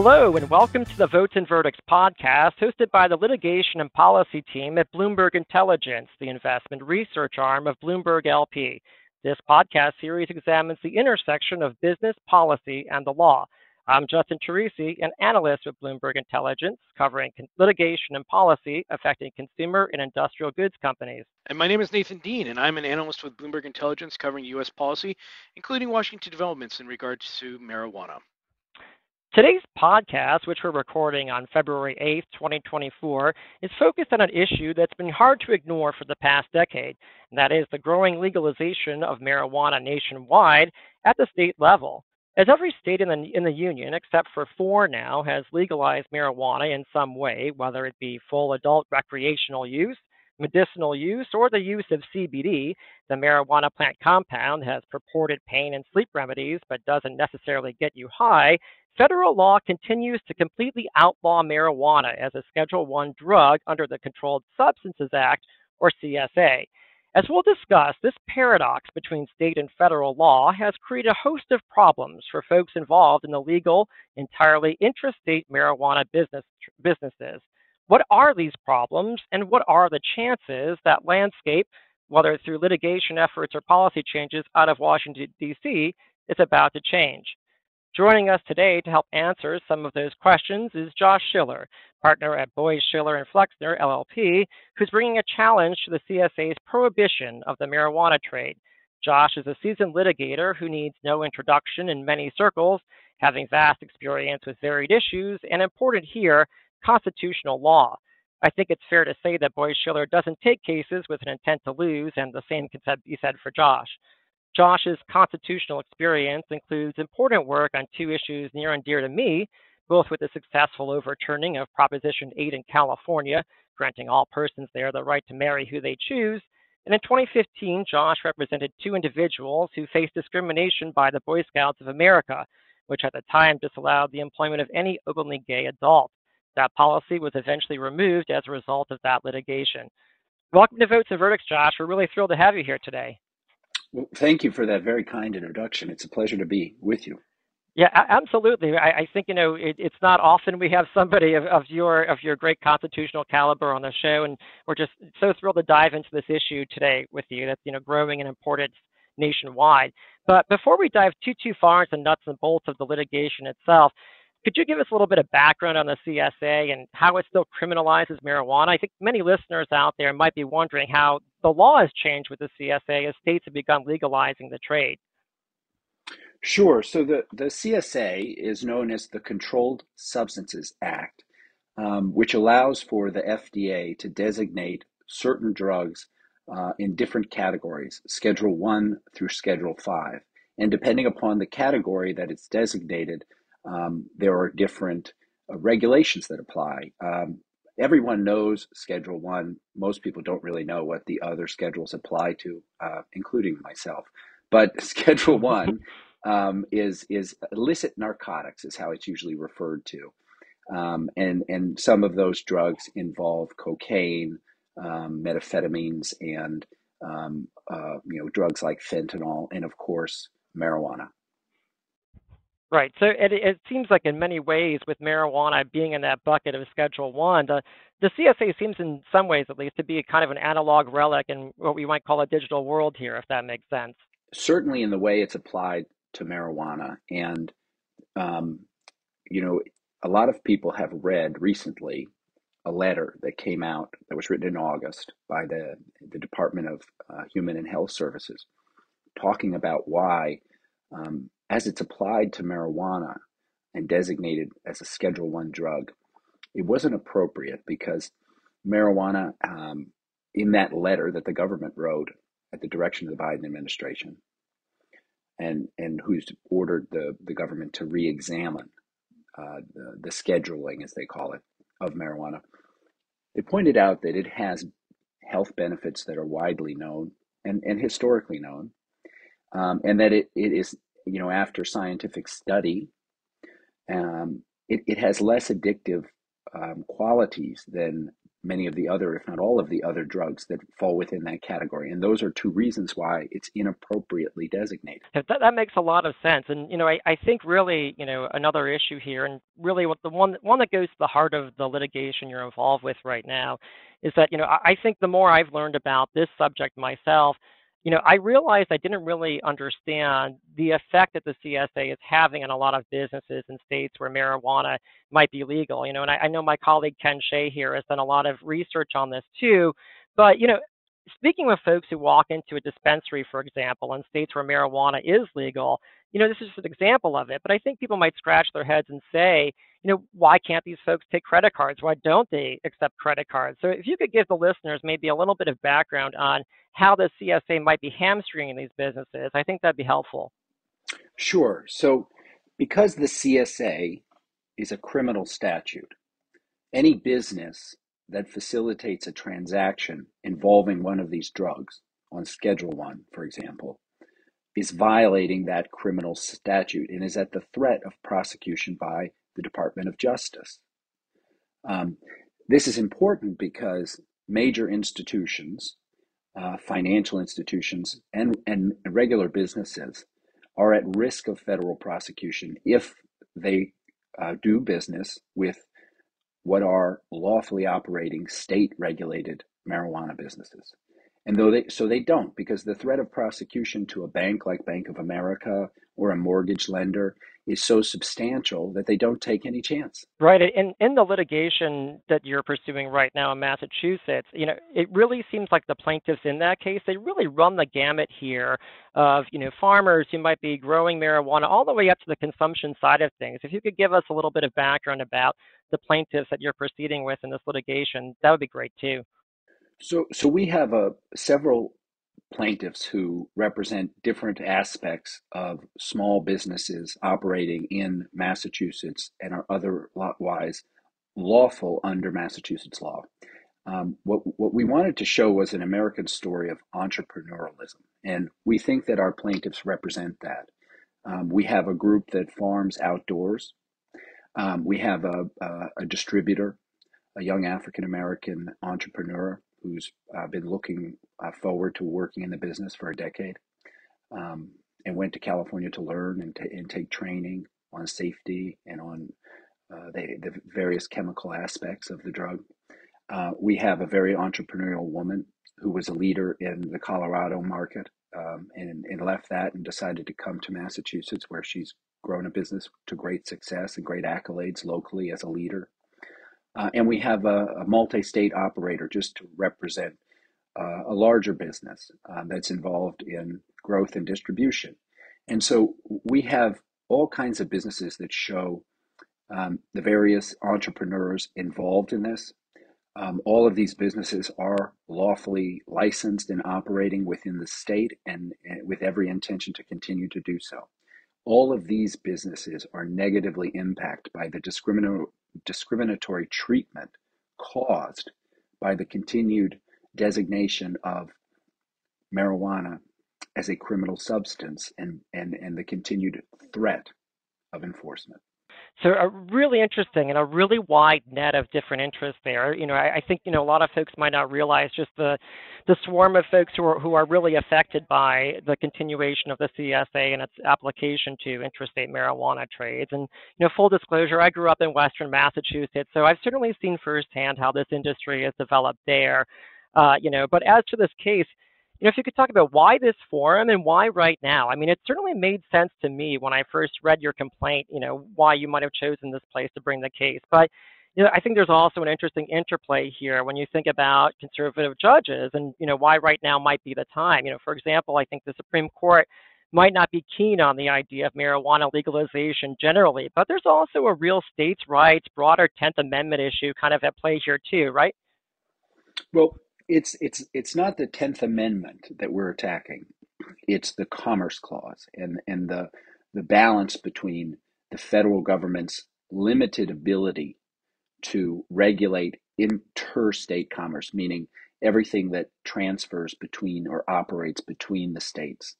Hello, and welcome to the Votes and Verdicts podcast, hosted by the litigation and policy team at Bloomberg Intelligence, the investment research arm of Bloomberg LP. This podcast series examines the intersection of business, policy, and the law. I'm Justin Teresi, an analyst with Bloomberg Intelligence, covering litigation and policy affecting consumer and industrial goods companies. And my name is Nathan Dean, and I'm an analyst with Bloomberg Intelligence covering U.S. policy, including Washington developments in regards to marijuana. Today's podcast, which we're recording on February 8th, 2024, is focused on an issue that's been hard to ignore for the past decade, and that is the growing legalization of marijuana nationwide at the state level. As every state in the, in the union, except for four now, has legalized marijuana in some way, whether it be full adult recreational use, medicinal use, or the use of CBD, the marijuana plant compound has purported pain and sleep remedies but doesn't necessarily get you high, federal law continues to completely outlaw marijuana as a Schedule 1 drug under the Controlled Substances Act, or CSA. As we'll discuss, this paradox between state and federal law has created a host of problems for folks involved in the legal, entirely intrastate marijuana business, businesses. What are these problems, and what are the chances that landscape, whether it's through litigation efforts or policy changes out of Washington, D.C., is about to change? Joining us today to help answer some of those questions is Josh Schiller, partner at Boies Schiller and Flexner LLP, who's bringing a challenge to the CSA's prohibition of the marijuana trade. Josh is a seasoned litigator who needs no introduction in many circles, having vast experience with varied issues, and important here, constitutional law. I think it's fair to say that Boies Schiller doesn't take cases with an intent to lose, and the same can be said for Josh. Josh's constitutional experience includes important work on two issues near and dear to me, both with the successful overturning of Proposition 8 in California, granting all persons there the right to marry who they choose. And in 2015, Josh represented two individuals who faced discrimination by the Boy Scouts of America, which at the time disallowed the employment of any openly gay adult. That policy was eventually removed as a result of that litigation. Welcome to Votes and Verdicts, Josh. We're really thrilled to have you here today. Well, thank you for that very kind introduction. It's a pleasure to be with you. Yeah, absolutely. I, I think you know it, it's not often we have somebody of, of your of your great constitutional caliber on the show, and we're just so thrilled to dive into this issue today with you. That's you know growing in importance nationwide. But before we dive too too far into the nuts and bolts of the litigation itself, could you give us a little bit of background on the CSA and how it still criminalizes marijuana? I think many listeners out there might be wondering how the law has changed with the CSA as states have begun legalizing the trade. Sure. So the, the CSA is known as the Controlled Substances Act, um, which allows for the FDA to designate certain drugs uh, in different categories, Schedule 1 through Schedule 5. And depending upon the category that it's designated, um, there are different uh, regulations that apply. Um, everyone knows Schedule One. Most people don't really know what the other schedules apply to, uh, including myself. But Schedule One um, is is illicit narcotics, is how it's usually referred to, um, and and some of those drugs involve cocaine, um, methamphetamines, and um, uh, you know drugs like fentanyl, and of course marijuana. Right. So it, it seems like in many ways, with marijuana being in that bucket of Schedule One, the, the CSA seems in some ways, at least, to be kind of an analog relic in what we might call a digital world here, if that makes sense. Certainly, in the way it's applied to marijuana, and um, you know, a lot of people have read recently a letter that came out that was written in August by the the Department of uh, Human and Health Services, talking about why um, as it's applied to marijuana, and designated as a Schedule One drug, it wasn't appropriate because marijuana, um, in that letter that the government wrote at the direction of the Biden administration, and and who's ordered the the government to re-examine uh, the, the scheduling, as they call it, of marijuana. they pointed out that it has health benefits that are widely known and, and historically known, um, and that it, it is, you know, after scientific study, um, it, it has less addictive um, qualities than many of the other, if not all of the other drugs that fall within that category. And those are two reasons why it's inappropriately designated. That, that makes a lot of sense. And, you know, I, I think really, you know, another issue here, and really what the one, one that goes to the heart of the litigation you're involved with right now is that, you know, I, I think the more I've learned about this subject myself, you know, I realized I didn't really understand the effect that the CSA is having on a lot of businesses in states where marijuana might be legal. You know, and I, I know my colleague Ken Shea here has done a lot of research on this too. But you know, speaking with folks who walk into a dispensary, for example, in states where marijuana is legal, you know, this is just an example of it. But I think people might scratch their heads and say, you know, why can't these folks take credit cards? Why don't they accept credit cards? So if you could give the listeners maybe a little bit of background on how the CSA might be hamstringing these businesses, I think that'd be helpful. Sure. So because the CSA is a criminal statute, any business that facilitates a transaction involving one of these drugs on Schedule 1, for example, is violating that criminal statute and is at the threat of prosecution by the Department of Justice. Um, this is important because major institutions, uh, financial institutions, and, and regular businesses are at risk of federal prosecution if they uh, do business with what are lawfully operating state regulated marijuana businesses. And though they so they don't because the threat of prosecution to a bank like Bank of America or a mortgage lender is so substantial that they don't take any chance. Right. In in the litigation that you're pursuing right now in Massachusetts, you know, it really seems like the plaintiffs in that case, they really run the gamut here of, you know, farmers who might be growing marijuana all the way up to the consumption side of things. If you could give us a little bit of background about the plaintiffs that you're proceeding with in this litigation, that would be great too. So, so we have a several plaintiffs who represent different aspects of small businesses operating in Massachusetts and are otherwise lawful under Massachusetts law. Um, what, what we wanted to show was an American story of entrepreneurialism, and we think that our plaintiffs represent that. Um, we have a group that farms outdoors. Um, we have a, a, a distributor, a young African American entrepreneur who's uh, been looking uh, forward to working in the business for a decade um, and went to California to learn and, t- and take training on safety and on uh, the, the, various chemical aspects of the drug. Uh, we have a very entrepreneurial woman who was a leader in the Colorado market um, and, and left that and decided to come to Massachusetts, where she's grown a business to great success and great accolades locally as a leader. Uh, and we have a, a multi state operator just to represent uh, a larger business uh, that's involved in growth and distribution. And so we have all kinds of businesses that show um, the various entrepreneurs involved in this. Um, all of these businesses are lawfully licensed and operating within the state and, and with every intention to continue to do so. All of these businesses are negatively impacted by the discriminatory discriminatory treatment caused by the continued designation of marijuana as a criminal substance and, and, and the continued threat of enforcement. So a really interesting and a really wide net of different interests there. You know, I, I, think you know a lot of folks might not realize just the the swarm of folks who are who are really affected by the continuation of the CSA and its application to interstate marijuana trades. And you know, full disclosure, I grew up in Western Massachusetts, so I've certainly seen firsthand how this industry has developed there. Uh, you know, but as to this case, you know, if you could talk about why this forum and why right now. I mean, it certainly made sense to me when I first read your complaint, you know, why you might have chosen this place to bring the case. But, you know, I think there's also an interesting interplay here when you think about conservative judges and, you know, why right now might be the time. You know, for example, I think the Supreme Court might not be keen on the idea of marijuana legalization generally, but there's also a real states' rights, broader 10th Amendment issue kind of at play here too, right? Well, it's it's it's not the 10th Amendment that we're attacking. It's the Commerce Clause and and the the balance between the federal government's limited ability to regulate interstate commerce, meaning everything that transfers between or operates between the states,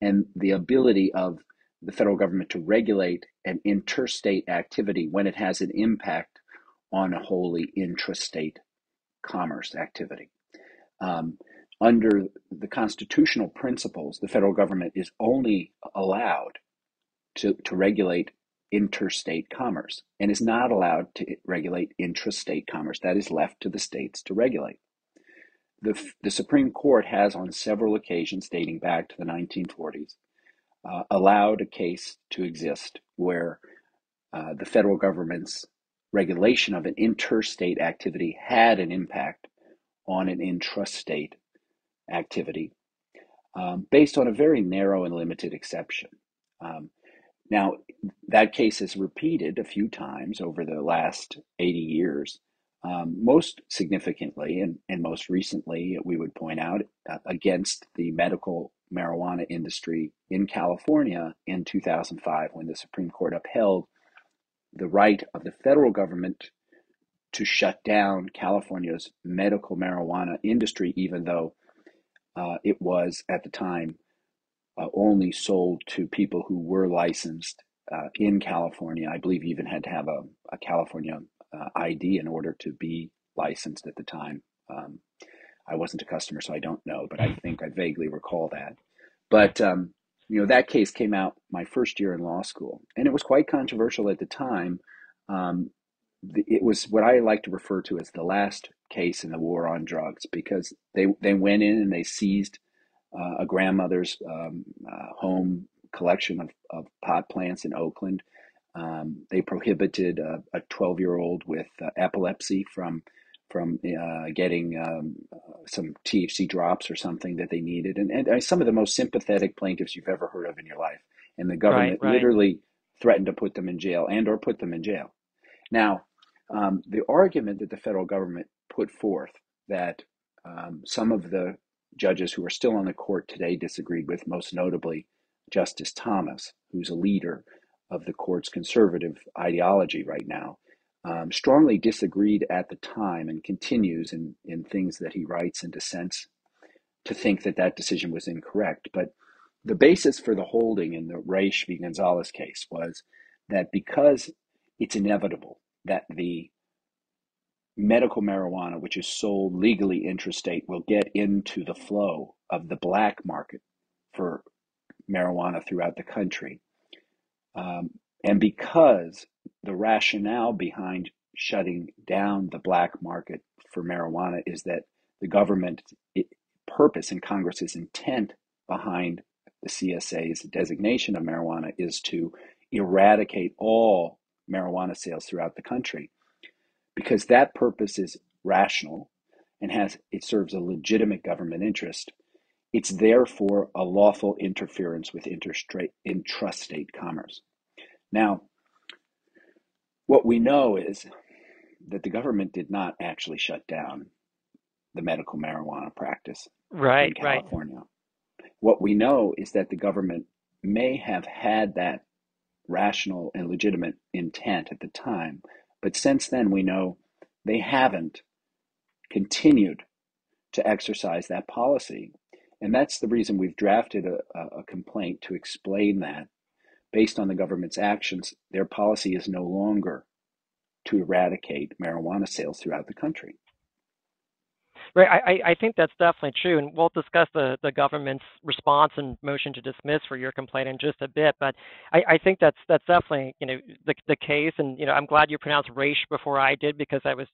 and the ability of the federal government to regulate an interstate activity when it has an impact on a wholly intrastate commerce activity. Um, under the constitutional principles, the federal government is only allowed to, to regulate interstate commerce and is not allowed to regulate intrastate commerce. That is left to the states to regulate. The, the Supreme Court has, on several occasions dating back to the 1940s, uh, allowed a case to exist where uh, the federal government's regulation of an interstate activity had an impact on an intrastate activity um, based on a very narrow and limited exception. Um, now, that case is repeated a few times over the last 80 years. Um, most significantly and, and most recently, we would point out uh, against the medical marijuana industry in California in 2005 when the Supreme Court upheld the right of the federal government to shut down California's medical marijuana industry, even though uh, it was at the time uh, only sold to people who were licensed uh, in California. I believe you even had to have a, a California uh, ID in order to be licensed at the time. Um, I wasn't a customer, so I don't know, but I think I vaguely recall that. But um, you know, that case came out my first year in law school, and it was quite controversial at the time. Um, it was what I like to refer to as the last case in the war on drugs because they they went in and they seized uh, a grandmother's um, uh, home collection of, of pot plants in Oakland. Um, they prohibited a 12 year old with uh, epilepsy from from uh, getting um, some THC drops or something that they needed, and, and some of the most sympathetic plaintiffs you've ever heard of in your life. And the government right, right. literally threatened to put them in jail and or put them in jail. Now, um, the argument that the federal government put forth that um, some of the judges who are still on the court today disagreed with, most notably Justice Thomas, who's a leader of the court's conservative ideology right now, um, strongly disagreed at the time and continues in, in things that he writes and dissents to think that that decision was incorrect. But the basis for the holding in the Raich v. Gonzales case was that because it's inevitable that the medical marijuana, which is sold legally intrastate, will get into the flow of the black market for marijuana throughout the country. Um, and because the rationale behind shutting down the black market for marijuana is that the government purpose and Congress's intent behind the CSA's designation of marijuana is to eradicate all marijuana sales throughout the country because that purpose is rational and has it serves a legitimate government interest it's therefore a lawful interference with intrastate commerce now what we know is that the government did not actually shut down the medical marijuana practice right, in California. Right. What we know is that the government may have had that rational and legitimate intent at the time, but since then we know they haven't continued to exercise that policy. And that's the reason we've drafted a, a complaint to explain that based on the government's actions, their policy is no longer to eradicate marijuana sales throughout the country. Right, I, I think that's definitely true, and we'll discuss the, the government's response and motion to dismiss for your complaint in just a bit. But I, I think that's that's definitely you know the the case, and you know I'm glad you pronounced Raich before I did because I was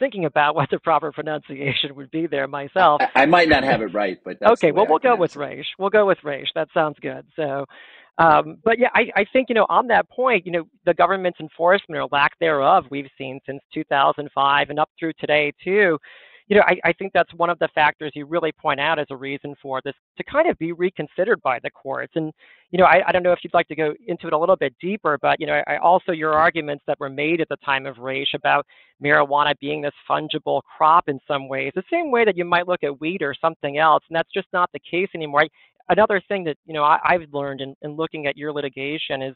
thinking about what the proper pronunciation would be there myself. I, I might not have it right, but okay. Well, we'll go with Raich. We'll go with Raich. That sounds good. So, um, but yeah, I, I think you know on that point, you know, the government's enforcement or lack thereof we've seen since 2005 and up through today too you know, I, I think that's one of the factors you really point out as a reason for this to kind of be reconsidered by the courts. And, you know, I, I don't know if you'd like to go into it a little bit deeper, but, you know, I, also your arguments that were made at the time of Raich about marijuana being this fungible crop in some ways, the same way that you might look at wheat or something else. And that's just not the case anymore. another thing that, you know, I, I've learned in, in looking at your litigation is,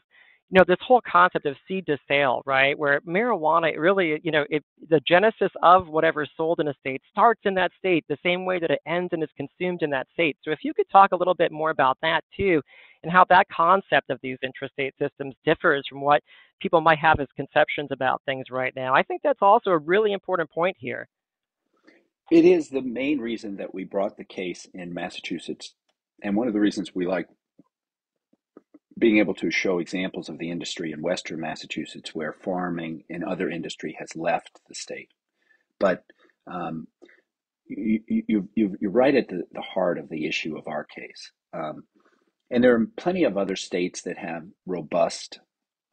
you know, this whole concept of seed to sale, right? Where marijuana really, you know, it, the genesis of whatever is sold in a state starts in that state the same way that it ends and is consumed in that state. So if you could talk a little bit more about that too, and how that concept of these intrastate systems differs from what people might have as conceptions about things right now. I think that's also a really important point here. It is the main reason that we brought the case in Massachusetts, and one of the reasons we like being able to show examples of the industry in Western Massachusetts where farming and other industry has left the state. But um, you, you, you, you're right at the, the heart of the issue of our case. Um, and there are plenty of other states that have robust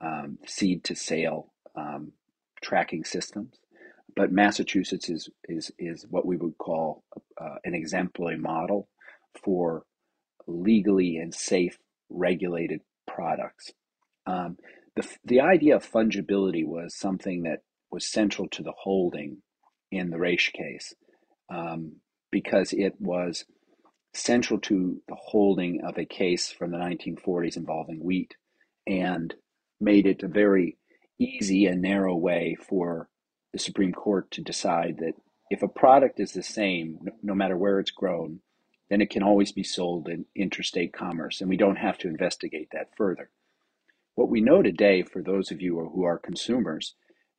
um, seed to sale um, tracking systems. But Massachusetts is, is, is what we would call uh, an exemplary model for legally and safe regulated products. Um, the, the idea of fungibility was something that was central to the holding in the Raich case um, because it was central to the holding of a case from the 1940s involving wheat and made it a very easy and narrow way for the Supreme Court to decide that if a product is the same, no matter where it's grown, then it can always be sold in interstate commerce, and we don't have to investigate that further. What we know today, for those of you who are consumers,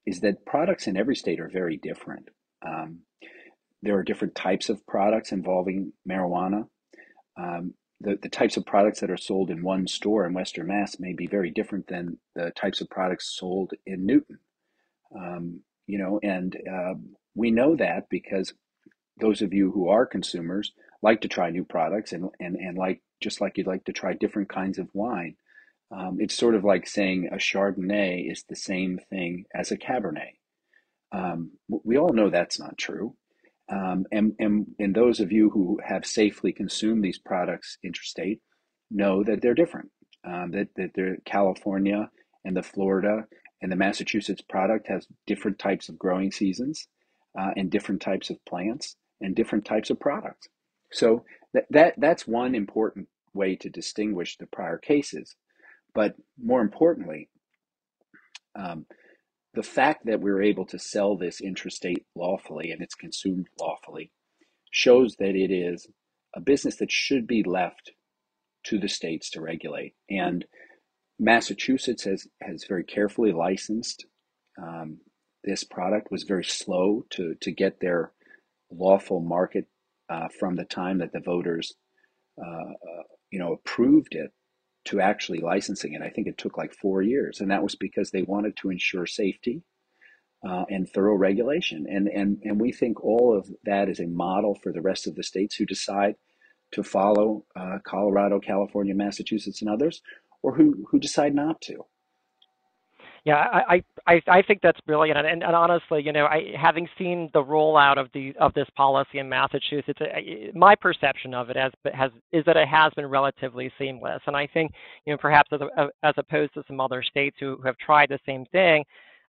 is that products in every state are very different. Um, there are different types of products involving marijuana. Um, the, the types of products that are sold in one store in Western Mass may be very different than the types of products sold in Newton. Um, you know, and uh, we know that because those of you who are consumers like to try new products and, and, and like just like you'd like to try different kinds of wine. Um, it's sort of like saying a Chardonnay is the same thing as a Cabernet. Um, we all know that's not true. Um, and, and, and those of you who have safely consumed these products interstate know that they're different, um, that, that they're California and the Florida and the Massachusetts product has different types of growing seasons uh, and different types of plants and different types of products. So that, that that's one important way to distinguish the prior cases. But more importantly, um, the fact that we're able to sell this intrastate lawfully and it's consumed lawfully shows that it is a business that should be left to the states to regulate. And Massachusetts has, has very carefully licensed um, this product, was very slow to, to get their lawful market uh, from the time that the voters, uh, uh, you know, approved it to actually licensing it. I think it took like four years, and that was because they wanted to ensure safety uh, and thorough regulation. And and and we think all of that is a model for the rest of the states who decide to follow uh, Colorado, California, Massachusetts, and others, or who who decide not to. Yeah, I, I, I think that's brilliant, and, and, honestly, you know, I, having seen the rollout of the of this policy in Massachusetts, my perception of it has has is that it has been relatively seamless, and I think, you know, perhaps as, as opposed to some other states who have tried the same thing,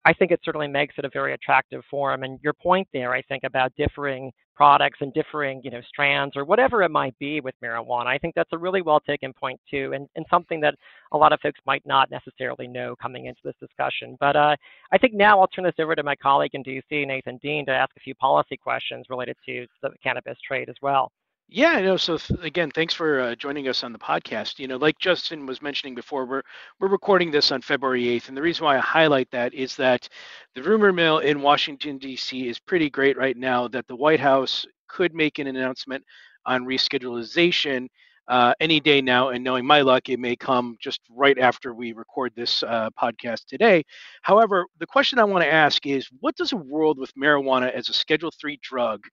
I think it certainly makes it a very attractive forum. And your point there, I think, about differing products and differing, you know, strands or whatever it might be with marijuana, I think that's a really well taken point too, and, and something that a lot of folks might not necessarily know coming into this discussion. But uh, I think now I'll turn this over to my colleague in DC, Nathan Dean, to ask a few policy questions related to the cannabis trade as well. Yeah, no. So th- again, thanks for uh, joining us on the podcast. You know, like Justin was mentioning before, we're we're recording this on February 8th, and the reason why I highlight that is that the rumor mill in Washington D.C. is pretty great right now. That the White House could make an announcement on reschedulization uh, any day now, and knowing my luck, it may come just right after we record this uh, podcast today. However, the question I want to ask is, what does a world with marijuana as a Schedule Three drug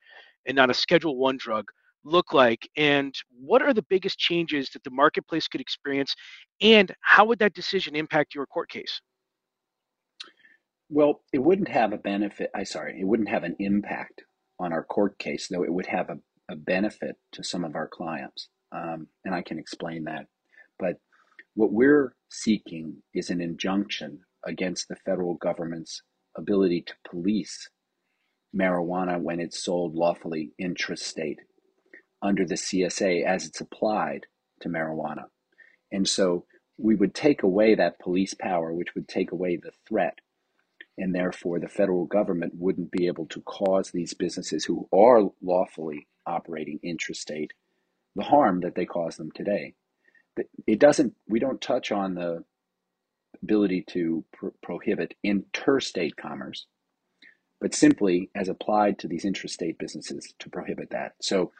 and not a Schedule One drug? Look like and what are the biggest changes that the marketplace could experience and how would that decision impact your court case well it wouldn't have a benefit i sorry it wouldn't have an impact on our court case, though it would have a, a benefit to some of our clients. Um, and I can explain that. But what we're seeking is an injunction against the federal government's ability to police marijuana when it's sold lawfully intrastate under the CSA as it's applied to marijuana. And so we would take away that police power, which would take away the threat. And therefore, the federal government wouldn't be able to cause these businesses who are lawfully operating intrastate the harm that they cause them today. It doesn't, we don't touch on the ability to prohibit interstate commerce, but simply as applied to these intrastate businesses to prohibit that. So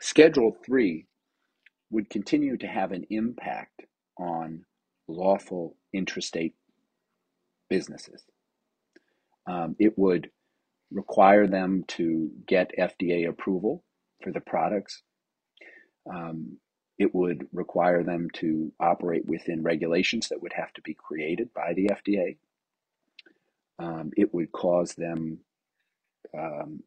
Schedule 3 would continue to have an impact on lawful intrastate businesses. Um, it would require them to get FDA approval for the products. Um, it would require them to operate within regulations that would have to be created by the FDA. Um, it would cause them um,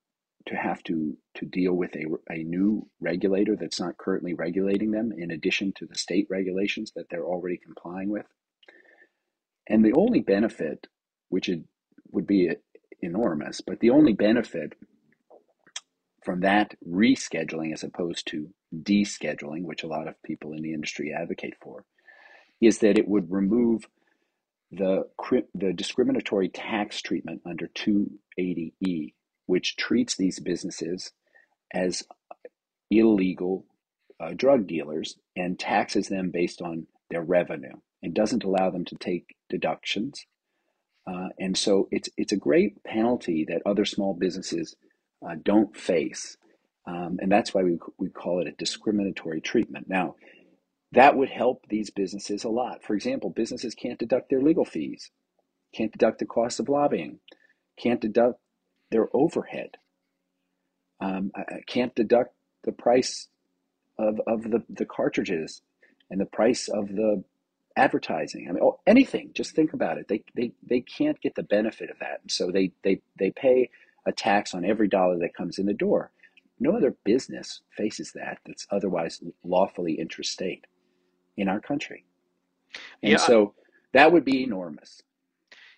to have to to deal with a, a new regulator that's not currently regulating them in addition to the state regulations that they're already complying with. And the only benefit which it would be enormous but the only benefit from that rescheduling as opposed to descheduling which a lot of people in the industry advocate for is that it would remove the the discriminatory tax treatment under 280e which treats these businesses as illegal uh, drug dealers and taxes them based on their revenue and doesn't allow them to take deductions. Uh, and so it's it's a great penalty that other small businesses uh, don't face, um, and that's why we we call it a discriminatory treatment. Now, that would help these businesses a lot. For example, businesses can't deduct their legal fees, can't deduct the cost of lobbying, can't deduct their overhead. Um, I can't deduct the price of, of the, the cartridges and the price of the advertising. I mean, oh, anything. Just think about it. They, they, they can't get the benefit of that. So they, they, they pay a tax on every dollar that comes in the door. No other business faces that that's otherwise lawfully interstate in our country. And yeah. so that would be enormous.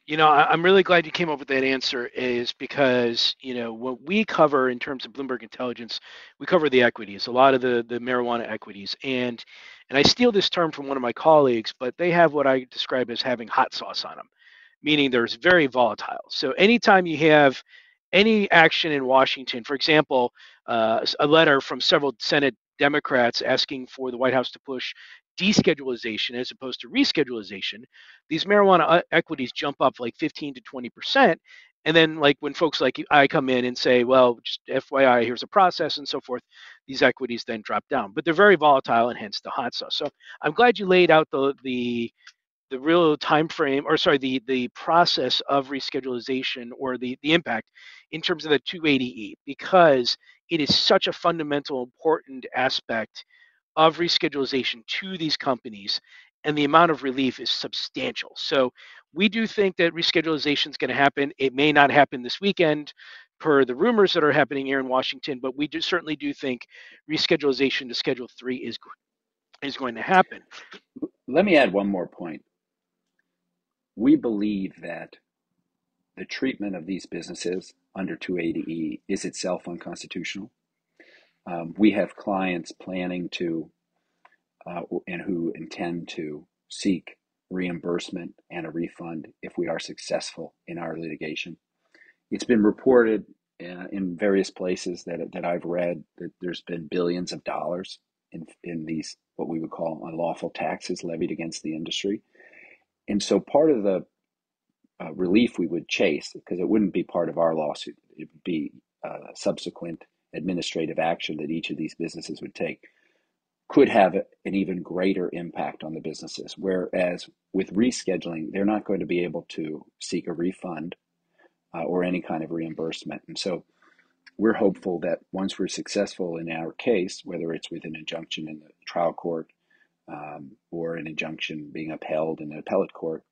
You know, I'm really glad you came up with that answer, is because you know what we cover in terms of Bloomberg Intelligence, we cover the equities, a lot of the the marijuana equities, and and I steal this term from one of my colleagues, but they have what I describe as having hot sauce on them, meaning there's very volatile. So anytime you have any action in Washington, for example, uh, a letter from several Senate Democrats asking for the White House to push deschedulization as opposed to reschedulization, these marijuana uh, equities jump up like 15 to 20 percent. And then, like when folks like I come in and say, "Well, just FYI, here's a process," and so forth, these equities then drop down. But they're very volatile, and hence the hot sauce. So I'm glad you laid out the the the real time frame, or sorry, the the process of reschedulization or the the impact in terms of the 280e, because it is such a fundamental, important aspect of reschedulization to these companies, and the amount of relief is substantial. So we do think that reschedulization is going to happen. It may not happen this weekend per the rumors that are happening here in Washington, but we do certainly do think reschedulization to Schedule 3 is is going to happen. Let me add one more point. We believe that the treatment of these businesses under 280E is itself unconstitutional. Um, we have clients planning to uh, and who intend to seek reimbursement and a refund if we are successful in our litigation. It's been reported uh, in various places that, that I've read that there's been billions of dollars in, in these, what we would call unlawful taxes levied against the industry. And so part of the uh, relief we would chase, because it wouldn't be part of our lawsuit, it would be uh, subsequent administrative action that each of these businesses would take could have an even greater impact on the businesses. Whereas with rescheduling, they're not going to be able to seek a refund uh, or any kind of reimbursement. And so we're hopeful that once we're successful in our case, whether it's with an injunction in the trial court um, or an injunction being upheld in the appellate court,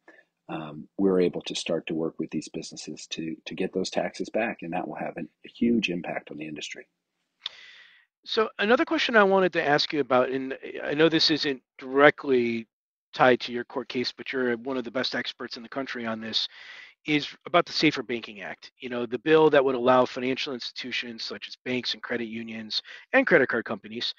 um, we're able to start to work with these businesses to to get those taxes back, and that will have an, a huge impact on the industry. So another question I wanted to ask you about, and I know this isn't directly tied to your court case, but you're one of the best experts in the country on this, is about the Safer Banking Act. You know, the bill that would allow financial institutions such as banks and credit unions and credit card companies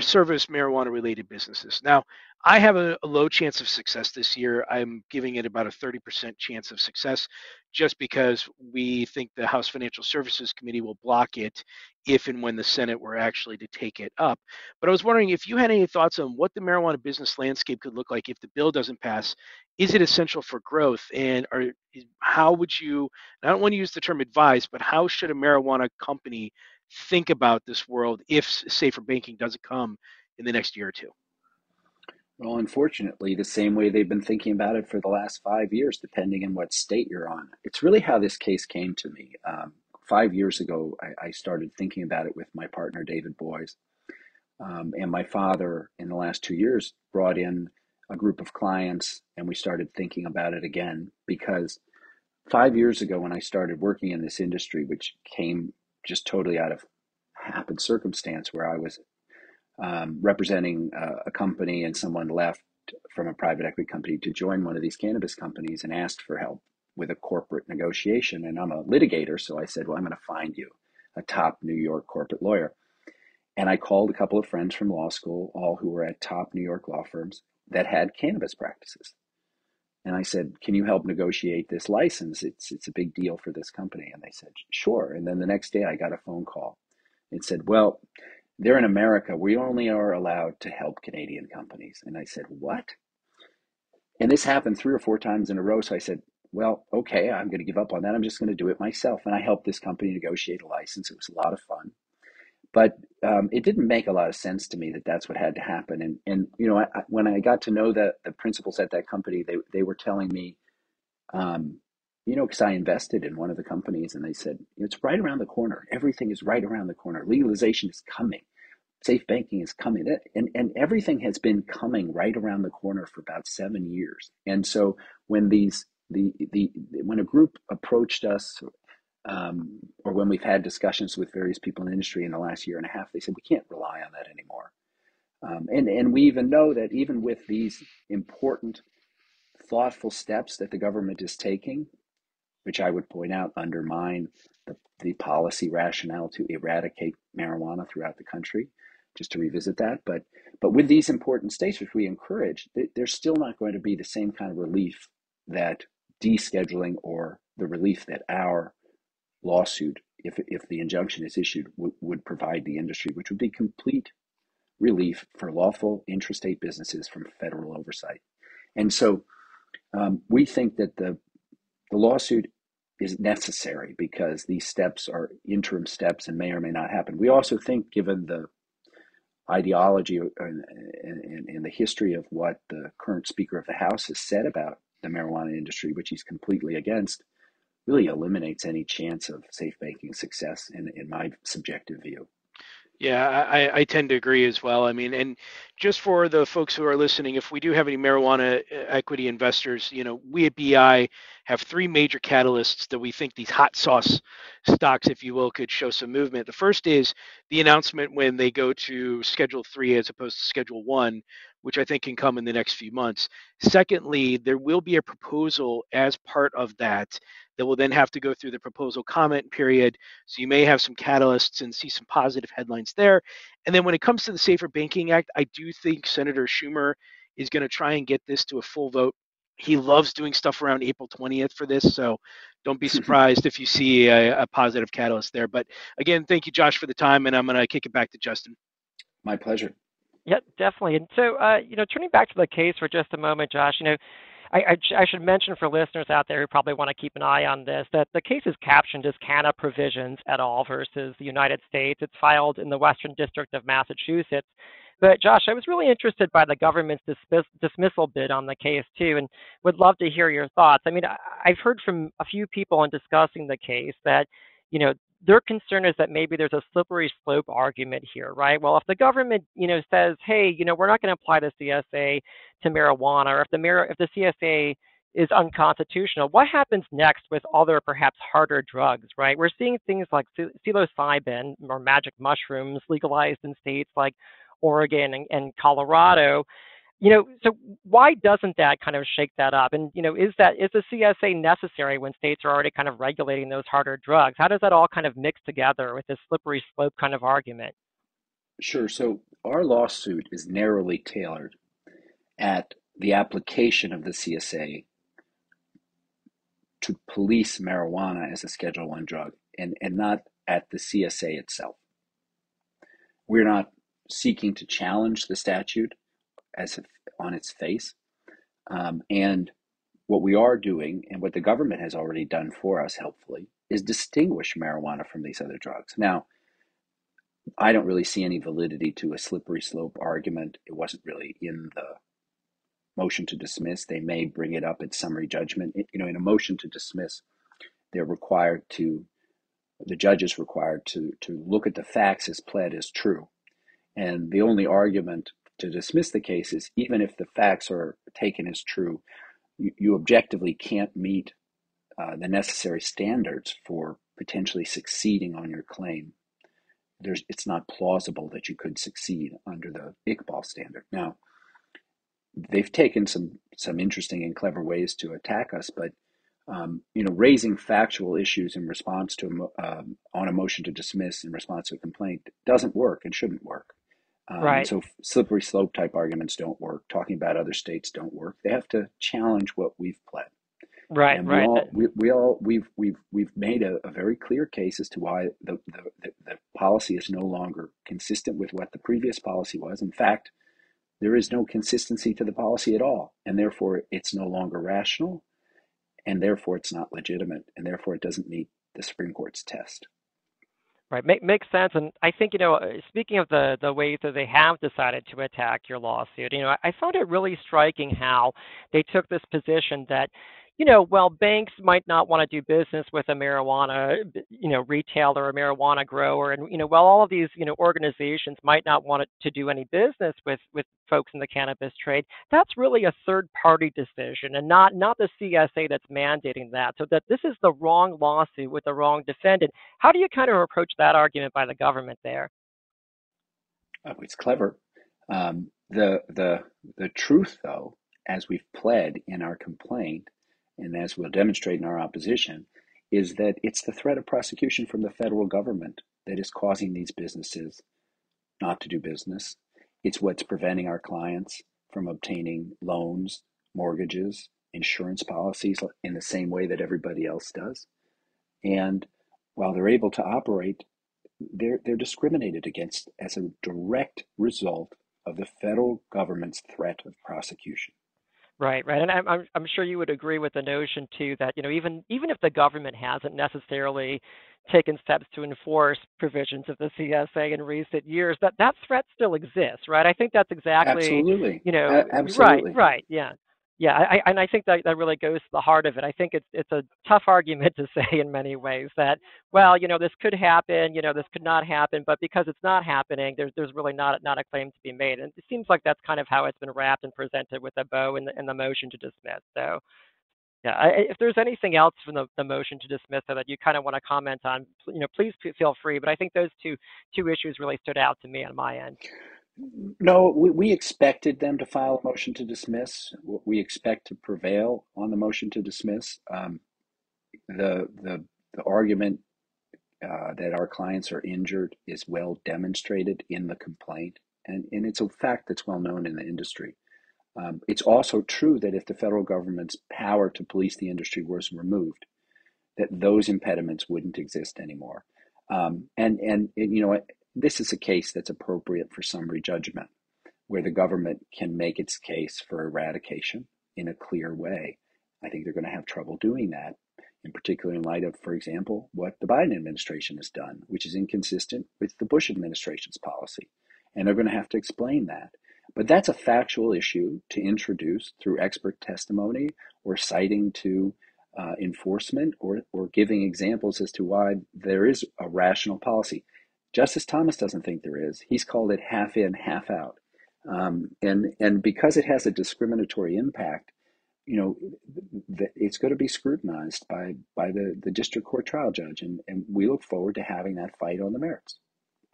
service marijuana related businesses. Now, I have a, a, low chance of success this year. I'm giving it about a 30% chance of success just because we think the House Financial Services Committee will block it if and when the Senate were actually to take it up. But I was wondering if you had any thoughts on what the marijuana business landscape could look like if the bill doesn't pass. Is it essential for growth? And are, how would you, I don't want to use the term advise, but how should a marijuana company think about this world if safer banking doesn't come in the next year or two? Well, unfortunately, the same way they've been thinking about it for the last five years, depending on what state you're on. It's really how this case came to me. Um, five years ago, I, I, started thinking about it with my partner, David Boies. Um, and my father, in the last two years, brought in a group of clients, and we started thinking about it again because five years ago, when I started working in this industry, which came just totally out of happen circumstance where I was um, representing a, a, company and someone left from a private equity company to join one of these cannabis companies and asked for help with a corporate negotiation. And I'm a litigator, so I said, Well, I'm going to find you a top New York corporate lawyer. And I called a couple of friends from law school, all who were at top New York law firms that had cannabis practices. And I said, "Can you help negotiate this license? It's it's a big deal for this company." And they said, "Sure." And then the next day, I got a phone call. It said, "Well, they're in America. We only are allowed to help Canadian companies." And I said, "What?" And this happened three or four times in a row. So I said, "Well, okay, I'm going to give up on that. I'm just going to do it myself." And I helped this company negotiate a license. It was a lot of fun but um, it didn't make a lot of sense to me that that's what had to happen. And and you know, I, I, when I got to know the the principals at that company, they they were telling me, um, you know, because I invested in one of the companies, and they said it's right around the corner. Everything is right around the corner. Legalization is coming. Safe banking is coming, and and everything has been coming right around the corner for about seven years. And so when these the the when a group approached us um, or when we've had discussions with various people in the industry in the last year and a half, they said we can't rely on that anymore. Um, and and we even know that even with these important, thoughtful steps that the government is taking, which I would point out undermine the, the policy rationale to eradicate marijuana throughout the country. Just to revisit that, but but with these important states, which we encourage, there's still not going to be the same kind of relief that descheduling or the relief that our lawsuit, if, if the injunction is issued, w- would provide the industry, which would be complete relief for lawful intrastate businesses from federal oversight. And so um, we think that the, the lawsuit is necessary because these steps are interim steps and may or may not happen. We also think, given the ideology and, and, and, the history of what the current Speaker of the House has said about the marijuana industry, which he's completely against, really eliminates any chance of safe banking success in, in my subjective view. Yeah, I, I tend to agree as well. I mean, and just for the folks who are listening, if we do have any marijuana uh, equity investors, you know, we at BI have three major catalysts that we think these hot sauce stocks, if you will, could show some movement. The first is the announcement when they go to Schedule 3 as opposed to Schedule 1, which I think can come in the next few months. Secondly, there will be a proposal as part of that that will then have to go through the proposal comment period. So you may have some catalysts and see some positive headlines there. And then when it comes to the Safer Banking Act, I do think Senator Schumer is going to try and get this to a full vote. He loves doing stuff around April 20th for this, so don't be surprised if you see a, a positive catalyst there. But again, thank you, Josh, for the time, and I'm going to kick it back to Justin. My pleasure. Yeah, definitely. And so, uh, you know, turning back to the case for just a moment, Josh, you know, I, I, I, should mention for listeners out there who probably want to keep an eye on this that the case is captioned as Canna Provisions at all versus the United States. It's filed in the Western District of Massachusetts. But Josh, I was really interested by the government's dismiss- dismissal bid on the case too, and would love to hear your thoughts. I mean, I, I've heard from a few people in discussing the case that, you know, their concern is that maybe there's a slippery slope argument here, right? Well, if the government, you know, says, hey, you know, we're not going to apply the CSA to marijuana, or if the mar- if the CSA is unconstitutional. What happens next with other perhaps harder drugs, right? We're seeing things like psilocybin or magic mushrooms legalized in states like Oregon and, and Colorado. You know, so why doesn't that kind of shake that up? And you know, is that is the CSA necessary when states are already kind of regulating those harder drugs? How does that all kind of mix together with this slippery slope kind of argument? Sure. So our lawsuit is narrowly tailored at the application of the CSA to police marijuana as a Schedule One drug, and, and not at the CSA itself. We're not seeking to challenge the statute as if on its face, um, and what we are doing, and what the government has already done for us, helpfully, is distinguish marijuana from these other drugs. Now, I don't really see any validity to a slippery slope argument. It wasn't really in the motion to dismiss. They may bring it up at summary judgment. You know, in a motion to dismiss, they're required to, the judge is required to, to look at the facts as pled as true. And the only argument to dismiss the case is even if the facts are taken as true, you, you objectively can't meet uh, the necessary standards for potentially succeeding on your claim. There's, it's not plausible that you could succeed under the Iqbal standard. Now, they've taken some some interesting and clever ways to attack us, but um, you know, raising factual issues in response to um, on a motion to dismiss in response to a complaint doesn't work and shouldn't work. Um, right. So slippery slope type arguments don't work. Talking about other states don't work. They have to challenge what we've pled. Right. And we right. all we, we all we've we've we've made a, a very clear case as to why the, the the the policy is no longer consistent with what the previous policy was. In fact, there is no consistency to the policy at all, and therefore it's no longer rational, and therefore it's not legitimate, and therefore it doesn't meet the Supreme Court's test. Right, Make, makes sense. And I think you know, uh, speaking of the the ways that they have decided to attack your lawsuit, you know, I, I found it really striking how they took this position that you know, well, banks might not want to do business with a marijuana, you know, retailer or marijuana grower, and you know, while all of these, you know, organizations might not want to do any business with with folks in the cannabis trade, that's really a third-party decision, and not not the CSA that's mandating that. So that this is the wrong lawsuit with the wrong defendant. How do you kind of approach that argument by the government there? Oh, it's clever. Um, the the the truth, though, as we've pled in our complaint and as we'll demonstrate in our opposition, is that it's the threat of prosecution from the federal government that is causing these businesses not to do business. It's what's preventing our clients from obtaining loans, mortgages, insurance policies in the same way that everybody else does. And while they're able to operate, they're, they're discriminated against as a direct result of the federal government's threat of prosecution. Right, right, and I'm, I'm I'm sure you would agree with the notion too that you know even even if the government hasn't necessarily taken steps to enforce provisions of the CSA in recent years, that that threat still exists, right? I think that's exactly absolutely you know A- absolutely. right, right, yeah. Yeah, I, and I think that that really goes to the heart of it. I think it's it's a tough argument to say in many ways that well, you know, this could happen, you know, this could not happen, but because it's not happening, there's there's really not not a claim to be made. And it seems like that's kind of how it's been wrapped and presented with a bow in the in the motion to dismiss. So, yeah, I, if there's anything else from the, the motion to dismiss that you kind of want to comment on, you know, please feel free. But I think those two two issues really stood out to me on my end. No, we, we expected them to file a motion to dismiss. We expect to prevail on the motion to dismiss. Um, the, the, the argument uh, that our clients are injured is well demonstrated in the complaint, and, and it's a fact that's well known in the industry. Um, it's also true that if the federal government's power to police the industry was removed, that those impediments wouldn't exist anymore. Um, and, and, and, you know, this is a case that's appropriate for summary judgment, where the government can make its case for eradication in a clear way. I think they're going to have trouble doing that, in particular in light of, for example, what the Biden administration has done, which is inconsistent with the Bush administration's policy. And they're going to have to explain that. But that's a factual issue to introduce through expert testimony or citing to uh, enforcement or, or giving examples as to why there is a rational policy. Justice Thomas doesn't think there is. He's called it half in, half out. Um, and, and because it has a discriminatory impact, you know, it's going to be scrutinized by by the, the district court trial judge, and, and we look forward to having that fight on the merits.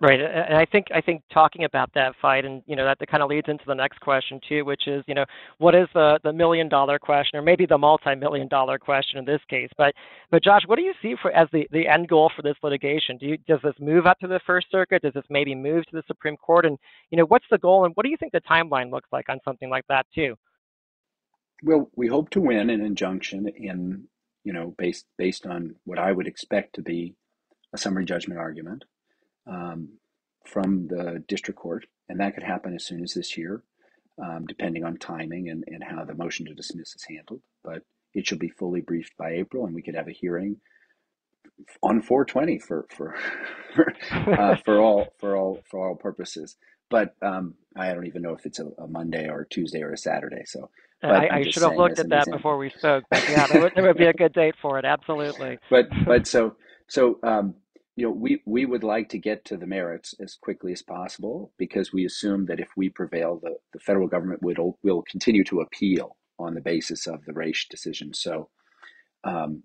Right, and I think I think talking about that fight, and you know that, that kind of leads into the next question too, which is you know what is the the million dollar question, or maybe the multi million dollar question in this case. But but Josh, what do you see for as the the end goal for this litigation? Do you does this move up to the First Circuit? Does this maybe move to the Supreme Court? And you know what's the goal, and what do you think the timeline looks like on something like that too? Well, we hope to win an injunction in you know based based on what I would expect to be a summary judgment argument um, from the district court, and that could happen as soon as this year, um, depending on timing and, and how the motion to dismiss is handled. But it should be fully briefed by April, and we could have a hearing on 420 for for for, uh, for all for all for all purposes. But um, I don't even know if it's a, a, Monday or a Tuesday or a Saturday. So I, I should have looked at that example. before we spoke. But yeah, there would, there would, be a good date for it. Absolutely. But but so so um, you know, we, we would like to get to the merits as quickly as possible because we assume that if we prevail, the, the federal government will, will continue to appeal on the basis of the Raich decision. So, um,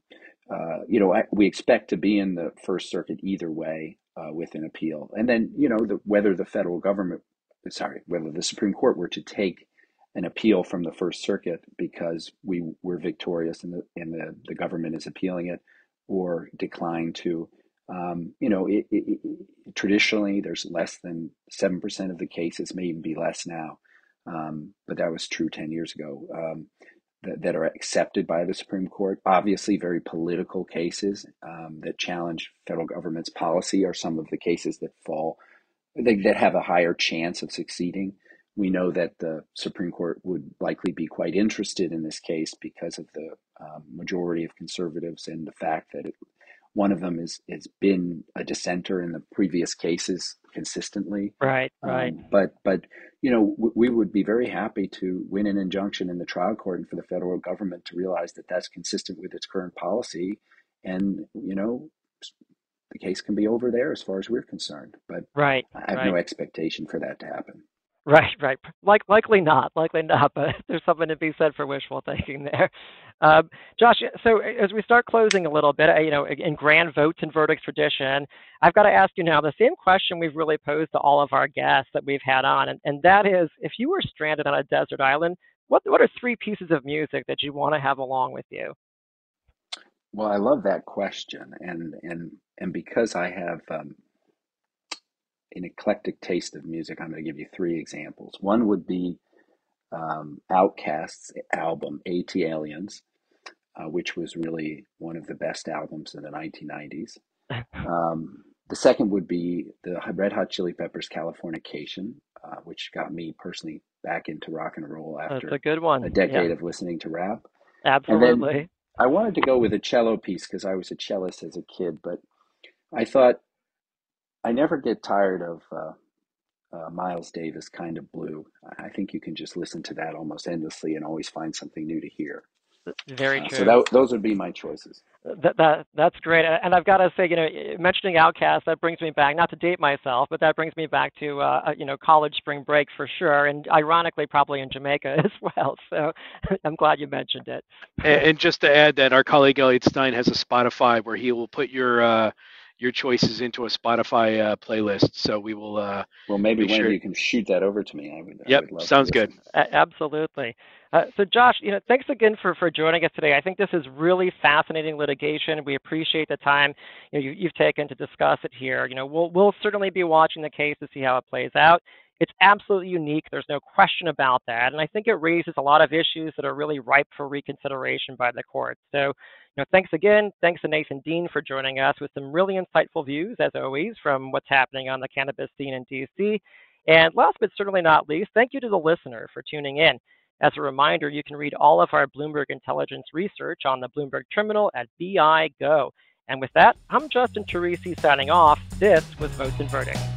uh, you know, I, we expect to be in the First Circuit either way uh, with an appeal. And then, you know, the, whether the federal government, sorry, whether the Supreme Court were to take an appeal from the First Circuit because we were victorious and the, and the, the government is appealing it or decline to um, you know, it, it, it, traditionally there's less than 7% of the cases, may even be less now, um, but that was true 10 years ago, um, that, that, are accepted by the Supreme Court. Obviously, very political cases um, that challenge federal government's policy are some of the cases that fall, they, that have a higher chance of succeeding. We know that the Supreme Court would likely be quite interested in this case because of the um, majority of conservatives and the fact that it one of them is has been a dissenter in the previous cases consistently. Right, right. Um, but but you know w- we would be very happy to win an injunction in the trial court and for the federal government to realize that that's consistent with its current policy, and you know the case can be over there as far as we're concerned. But right, I have right. no expectation for that to happen. Right, right. Like, likely not, likely not. But there's something to be said for wishful thinking there. Um, Josh, so as we start closing a little bit, you know, in grand votes and verdicts tradition, I've got to ask you now the same question we've really posed to all of our guests that we've had on, and, and that is, if you were stranded on a desert island, what what are three pieces of music that you want to have along with you? Well, I love that question, and and and because I have um, an eclectic taste of music, I'm going to give you three examples. One would be um, OutKast's album ATLiens, uh, which was really one of the best albums in the 1990s. Um, the second would be the Red Hot Chili Peppers Californication, uh, which got me personally back into rock and roll after That's a good one. A decade yeah. of listening to rap. Absolutely. I wanted to go with a cello piece because I was a cellist as a kid, but I thought I never get tired of uh, uh, Miles Davis kind of blue. I think you can just listen to that almost endlessly and always find something new to hear. Very uh, true. so that, those would be my choices. That, that that's great, and I've got to say, you know, mentioning OutKast, that brings me back. Not to date myself, but that brings me back to, uh, uh, you know, college spring break for sure, and ironically, probably in Jamaica as well. So I'm glad you mentioned it. and, and just to add that our colleague Elliot Stein has a Spotify where he will put your uh, your choices into a Spotify uh, playlist. So we will. Uh, well, maybe when sure. you can shoot that over to me. I would. Yep, I would sounds good. absolutely. Uh, so, Josh, you know, thanks again for, for joining us today. I think this is really fascinating litigation. We appreciate the time you know, you, you've taken to discuss it here. You know, we'll we'll certainly be watching the case to see how it plays out. It's absolutely unique. There's no question about that. And I think it raises a lot of issues that are really ripe for reconsideration by the court. So, you know, thanks again. Thanks to Nathan Dean for joining us with some really insightful views, as always, from what's happening on the cannabis scene in DC. And last but certainly not least, thank you to the listener for tuning in. As a reminder, you can read all of our Bloomberg intelligence research on the Bloomberg terminal at BI Go. And with that, I'm Justin Teresi signing off. This was Votes and Verdicts.